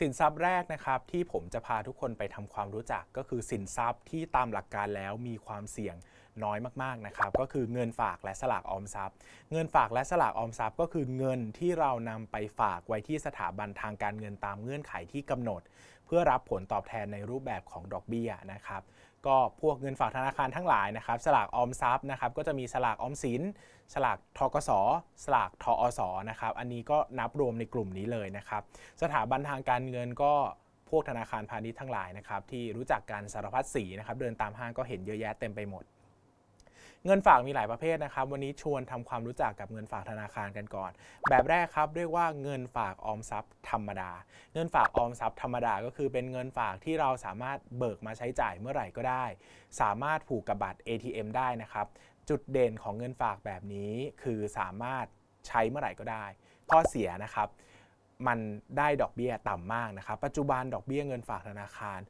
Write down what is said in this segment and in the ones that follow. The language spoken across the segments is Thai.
สินทรัพย์แรกนะครับที่ผมจะพาทุกคนไปทำความรู้จักก็คือสินทรัพย์ที่ตามหลักการแล้วมีความเสี่ยงน้อยมากๆนะครับก็คือเงินฝากและสลากออมทรัพย์ เงินฝากและสลากออมทรัพย์ ก็คือเงินที่เรานำไปฝากไว้ที่สถาบันทางการเงินตามเงื่อนไขที่กำหนด เพื่อรับผลตอบแทนในรูปแบบของดอกเบี้ยนะครับ ก็พวกเงินฝากธนาคารทั้งหลายนะครับ สลากออมทรัพย์นะครับ ก็จะมีสลากออมสิน สลากทกส สลากทอสนะครับ อันนี้ก็นับรวมในกลุ่มนี้เลยนะครับ สถาบันทางการเงินก็พวกธนาคารพาณิชย์ทั้งหลายนะครับที่รู้จักการสารพัดสีนะครับเดินตามห้างก็เห็นเยอะแยะเต็มไปหมด เงินฝากมีหลายประเภทนะครับ วันนี้ชวนทำความรู้จักกับเงินฝากธนาคารกันก่อน แบบแรกครับเรียกว่าเงินฝากออมทรัพย์ธรรมดา เงินฝากออมทรัพย์ธรรมดาก็คือเป็นเงินฝากที่เราสามารถเบิกมาใช้จ่ายเมื่อไหร่ก็ได้ สามารถผูกกับบัตร ATM ได้นะครับจุดเด่นของเงินฝากแบบนี้คือสามารถใช้เมื่อไหร่ก็ได้ ข้อเสียนะครับ มันได้ดอกเบี้ยต่ำมากนะครับ ปัจจุบันดอกเบี้ยเงินฝากธนาคาร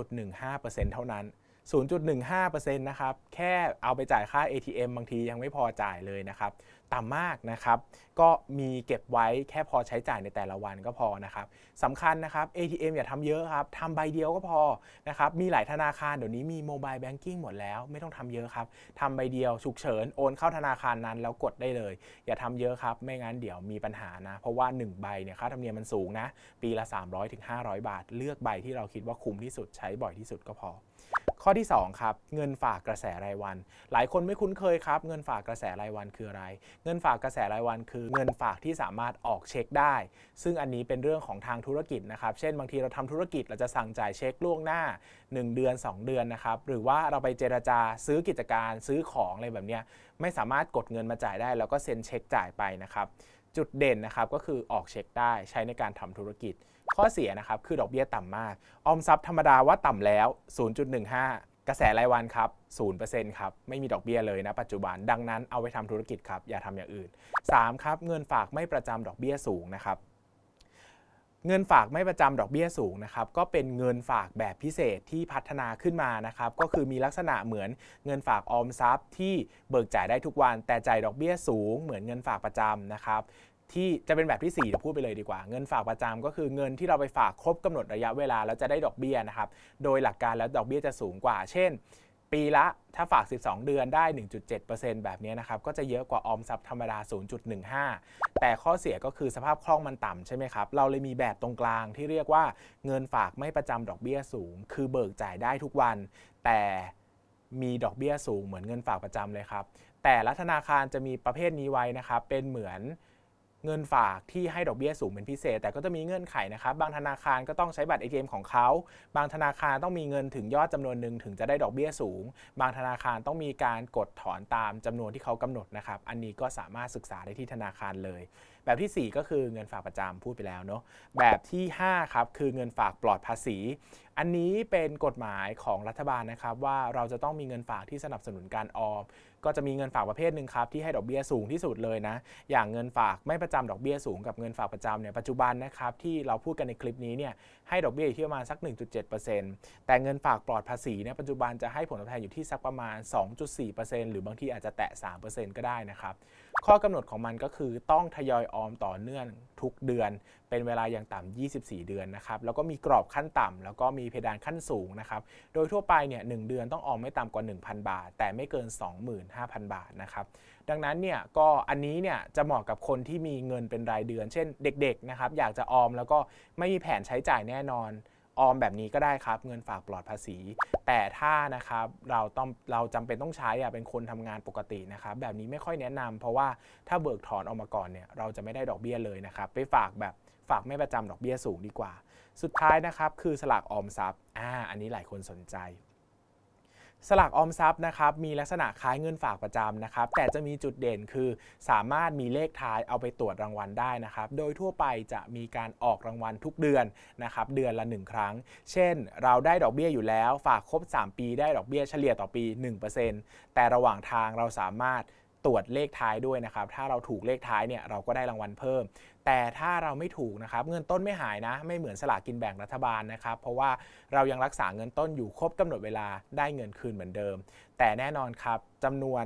0.15%เท่านั้น 0.15%นะครับ แค่เอาไปจ่ายค่า ATM บางทียังไม่พอจ่ายเลยนะครับ ต่ำมากนะครับ ก็มีเก็บไว้แค่พอใช้จ่ายในแต่ละวันก็พอนะครับสำคัญนะครับ ATM อย่าทำเยอะครับทำใบเดียวก็พอนะครับ มีหลายธนาคารเดี๋ยวนี้มีโมบายแบงกิ้งหมดแล้ว ไม่ต้องทำเยอะครับทำใบเดียวฉุกเฉินโอนเข้าธนาคารนั้นแล้วกดได้เลย อย่าทำเยอะครับ ไม่งั้นเดี๋ยวมีปัญหานะ เพราะว่า 1 ใบเนี่ยค่าธรรมเนียมมันสูงนะ ปีละ 300-500บาท เลือกใบที่เราคิดว่าคุ้มที่สุดใช้บ่อยที่สุดก็พอข้อที่ 2 ครับ เงินฝากกระแสรายวัน หลายคนไม่คุ้นเคยครับ เงินฝากกระแสรายวันคืออะไรเงินฝากกระแสรายวันคือเงินฝากที่สามารถออกเช็คได้ ซึ่งอันนี้เป็นเรื่องของทางธุรกิจนะครับ เช่นบางทีเราทำธุรกิจเราจะสั่งจ่ายเช็คล่วงหน้า 1 เดือน 2 เดือนนะครับ หรือว่าเราไปเจราจาซื้อกิจการซื้อของอะไรแบบนี้ไม่สามารถกดเงินมาจ่ายได้ แล้วก็เซ็นเช็คจ่ายไปนะครับ จุดเด่นนะครับก็คือออกเช็คได้ใช้ในการทำธุรกิจ ข้อเสียนะครับคือดอกเบี้ยต่ำมาก ออมทรัพย์ธรรมดาว่าต่ำแล้ว 0.15 กระแสรายวันครับ0%ครับ ไม่มีดอกเบี้ยเลยนะปัจจุบัน ดังนั้นเอาไปทำธุรกิจครับ อย่าทำอย่างอื่น 3. ครับ เงินฝากไม่ประจำดอกเบี้ยสูงนะครับ เงินฝากไม่ประจำดอกเบี้ยสูงนะครับ ก็เป็นเงินฝากแบบพิเศษที่พัฒนาขึ้นมานะครับ ก็คือมีลักษณะเหมือนเงินฝากออมทรัพย์ที่เบิกจ่ายได้ทุกวัน แต่จ่ายดอกเบี้ยสูง เหมือนเงินฝากประจำนะครับ ที่จะเป็นแบบที่ 4 เดี๋ยวพูดไปเลยดีกว่า เงินฝากประจำก็คือเงินที่เราไปฝากครบกำหนดระยะเวลาแล้วจะได้ดอกเบี้ยนะครับ โดยหลักการแล้วดอกเบี้ยจะสูงกว่า เช่น ปีละถ้าฝาก 12 เดือนได้ 1.7%แบบนี้นะครับ ก็จะเยอะกว่าออมทรัพย์ธรรมดา 0.15 แต่ข้อเสียก็คือสภาพคล่องมันต่ำใช่ไหมครับ เราเลยมีแบบตรงกลางที่เรียกว่าเงินฝากไม่ประจำดอกเบี้ยสูง คือเบิกจ่ายได้ทุกวัน แต่มีดอกเบี้ยสูงเหมือนเงินฝากประจำเลยครับ แต่ละธนาคารจะมีประเภทนี้ไว้นะครับ เป็นเหมือน เงินฝากที่ให้ดอกเบี้ยสูงเป็นพิเศษ แต่ก็จะมีเงื่อนไขนะครับบางธนาคารก็ต้องใช้บัตร ATM ของเขา บางธนาคารต้องมีเงินถึงยอดจำนวนหนึ่งถึงจะได้ดอกเบี้ยสูง บางธนาคารต้องมีการกดถอนตามจำนวนที่เขากำหนดนะครับอันนี้ก็สามารถศึกษาได้ที่ธนาคารเลย แบบที่ 4 ก็คือเงินฝากประจำพูดไปแล้วเนาะแบบที่ 5 ครับคือเงินฝากปลอดภาษี อันนี้เป็นกฎหมายของรัฐบาลนะครับว่าเราจะต้องมีเงินฝากที่สนับสนุนการออม ก็จะมีเงินฝากประเภทหนึ่งครับที่ให้ดอกเบี้ยสูงที่สุดเลยนะ อย่างเงินฝากไม่ประจำดอกเบี้ยสูงกับเงินฝากประจำเนี่ยปัจจุบันนะครับที่เราพูดกันในคลิปนี้เนี่ยให้ดอกเบี้ยอยู่ที่ประมาณสัก 1.7%แต่เงินฝากปลอดภาษีเนี่ยปัจจุบันจะให้ผลตอบแทนอยู่ที่สักประมาณ 2.4%หรือบางทีอาจจะแตะ 3%ก็ได้นะครับ ข้อกำหนดของมันก็คือต้องทยอยออมต่อเนื่องทุกเดือน เป็นเวลาอย่างต่ำ24 เดือนนะครับ แล้วก็มีกรอบขั้นต่ำแล้วก็มีเพดานขั้นสูงนะครับ โดยทั่วไปเนี่ยหเดือนต้องออมไม่ต่ำกว่า 1,000 บาท แต่ไม่เกิน 25,000 บาทนะครับดังนั้นเนี่ยก็อันนี้เนี่ยจะเหมาะกับคนที่มีเงินเป็นรายเดือน เช่นเด็กๆนะครับอยากจะออมแล้วก็ไม่มีแผนใช้จ่ายแน่นอน ออมแบบนี้ก็ได้ครับ เงินฝากปลอดภาษี แต่ถ้านะครับเราต้องเราจำเป็นต้องใช้อะเป็นคนทำงานปกตินะครับแบบนี้ไม่ค่อยแนะนำเพราะว่าถ้าเบิกถอนออกมาก่อนเนี่ยเราจะไม่ได้ดอกเบี้ยเลยนะครับไปฝากแบบฝากไม่ประจำดอกเบี้ยสูงดีกว่า สุดท้ายนะครับคือสลากออมทรัพย์อ่าอันนี้หลายคนสนใจ สลากออมทรัพย์นะครับมีลักษณะคล้ายเงินฝากประจำนะครับแต่จะมีจุดเด่นคือสามารถมีเลขท้ายเอาไปตรวจรางวัลได้นะครับโดยทั่วไปจะมีการออกรางวัลทุกเดือนนะครับเดือนละ 1 ครั้ง เช่น เราได้ดอกเบี้ยอยู่แล้ว ฝากครบ 3 ปีได้ดอกเบี้ยเฉลี่ยต่อปี 1%แต่ระหว่างทางเราสามารถ ตรวจเลขท้ายด้วยนะครับ ถ้าเราถูกเลขท้ายเนี่ยเราก็ได้รางวัลเพิ่ม แต่ถ้าเราไม่ถูกนะครับ เงินต้นไม่หายนะ ไม่เหมือนสลากกินแบ่งรัฐบาลนะครับ เพราะว่าเรายังรักษาเงินต้นอยู่ครบกำหนดเวลาได้เงินคืนเหมือนเดิม แต่แน่นอนครับจำนวน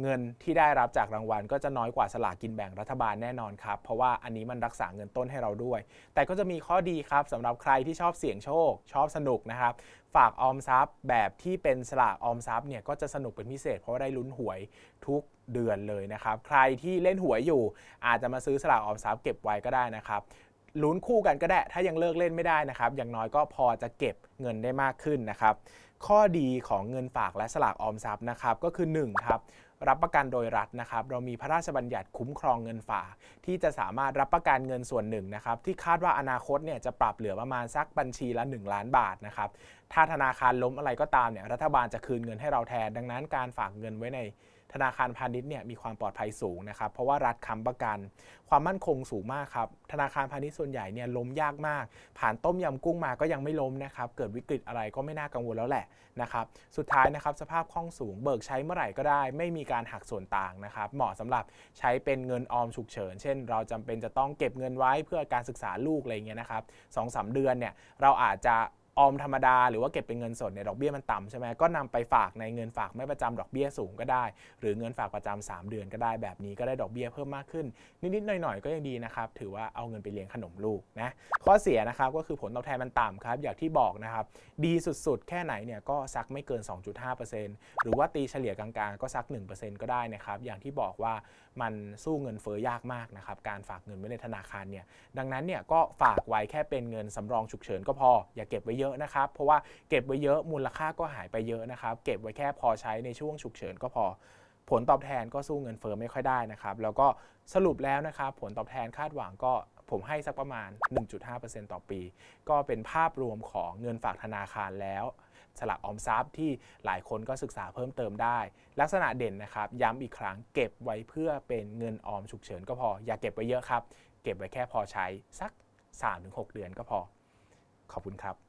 เงินที่ได้รับจากรางวัล ก็จะน้อยกว่าสลากกินแบ่งรัฐบาลแน่นอนครับ เพราะว่าอันนี้มันรักษาเงินต้นให้เราด้วย แต่ก็จะมีข้อดีครับสำหรับใครที่ชอบเสี่ยงโชค ชอบสนุกนะครับ ฝากออมทรัพย์แบบที่เป็นสลากออมทรัพย์เนี่ยก็จะสนุกเป็นพิเศษ เพราะว่าได้ลุ้นหวยทุกเดือนเลยนะครับ ใครที่เล่นหวยอยู่ อาจจะมาซื้อสลากออมทรัพย์เก็บไว้ก็ได้นะครับลุ้นคู่กันก็ได้ ถ้ายังเลิกเล่นไม่ได้นะครับ อย่างน้อยก็พอจะเก็บเงินได้มากขึ้นนะครับ ข้อดีของเงินฝากและสลากออมทรัพย์นะครับ ก็คือ1ครับ รับประกันโดยรัฐนะครับ เรามีพระราชบัญญัติคุ้มครองเงินฝากที่จะสามารถรับประกันเงินส่วนหนึ่งนะครับ ที่คาดว่าอนาคตเนี่ยจะปรับเหลือประมาณสักบัญชีละ 1 ล้านบาทนะครับ ถ้าธนาคารล้มอะไรก็ตามเนี่ยรัฐบาลจะคืนเงินให้เราแทน ดังนั้นการฝากเงินไว้ใน ธนาคารพาณิชย์เนี่ยมีความปลอดภัยสูงนะครับ เพราะว่ารัฐค้ำประกัน ความมั่นคงสูงมากครับธนาคารพาณิชย์ส่วนใหญ่เนี่ยล้มยากมาก ผ่านต้มยำกุ้งมาก็ยังไม่ล้มนะครับเกิดวิกฤตอะไรก็ไม่น่ากังวลแล้วแหละนะครับสุดท้ายนะครับสภาพคล่องสูงเบิกใช้เมื่อไหร่ก็ได้ ไม่มีการหักส่วนต่างนะครับเหมาะสำหรับใช้เป็นเงินออมฉุกเฉิน เช่น เราจำเป็นจะต้องเก็บเงินไว้เพื่อการศึกษาลูกอะไรเงี้ยนะครับสองสามเดือนเนี่ยเราอาจจะ ออมธรรมดาหรือว่าเก็บเป็นเงินสดเนี่ยดอกเบี้ยมันต่ำใช่ไหมก็นำไปฝากในเงินฝากไม่ประจำดอกเบี้ยสูงก็ได้ หรือเงินฝากประจำ3เดือนก็ได้แบบนี้ก็ได้ดอกเบี้ยเพิ่มมากขึ้น นิดๆหน่อยๆก็ยังดีนะครับถือว่าเอาเงินไปเลี้ยงขนมลูกนะข้อเสียนะครับก็คือผลตอบแทนมันต่ำครับอย่างที่บอกนะครับดีสุดๆ แค่ไหนเนี่ยก็สักไม่เกิน 2.5%หรือว่าตีเฉลี่ยกลางๆก็สัก 1%ก็ได้นะครับอย่างที่บอกว่ามันสู้เงินเฟ้อยากมากนะครับการฝากเงินไว้ในธนาคารเนี่ยดังนั้นเนี่ยก็ฝากไว้แค่เป็นเงินสำรองฉุกเฉินก็พออย่าเก็บไว้เยอะนะครับ เพราะว่าเก็บไว้เยอะมูลค่าก็หายไปเยอะนะครับ เก็บไว้แค่พอใช้ในช่วงฉุกเฉินก็พอ ผลตอบแทนก็สู้เงินเฟ้อไม่ค่อยได้นะครับ แล้วก็สรุปแล้วนะครับ ผลตอบแทนคาดหวังก็ผมให้สักประมาณ 1.5%ต่อปี ก็เป็นภาพรวมของเงินฝากธนาคารแล้ว สลักออมทรัพย์ที่หลายคนก็ศึกษาเพิ่มเติมได้ ลักษณะเด่นนะครับ ย้ำอีกครั้งเก็บไว้เพื่อเป็นเงินออมฉุกเฉินก็พอ อย่าเก็บไว้เยอะครับ เก็บไว้แค่พอใช้สัก 3-6 เดือนก็พอ ขอบคุณครับ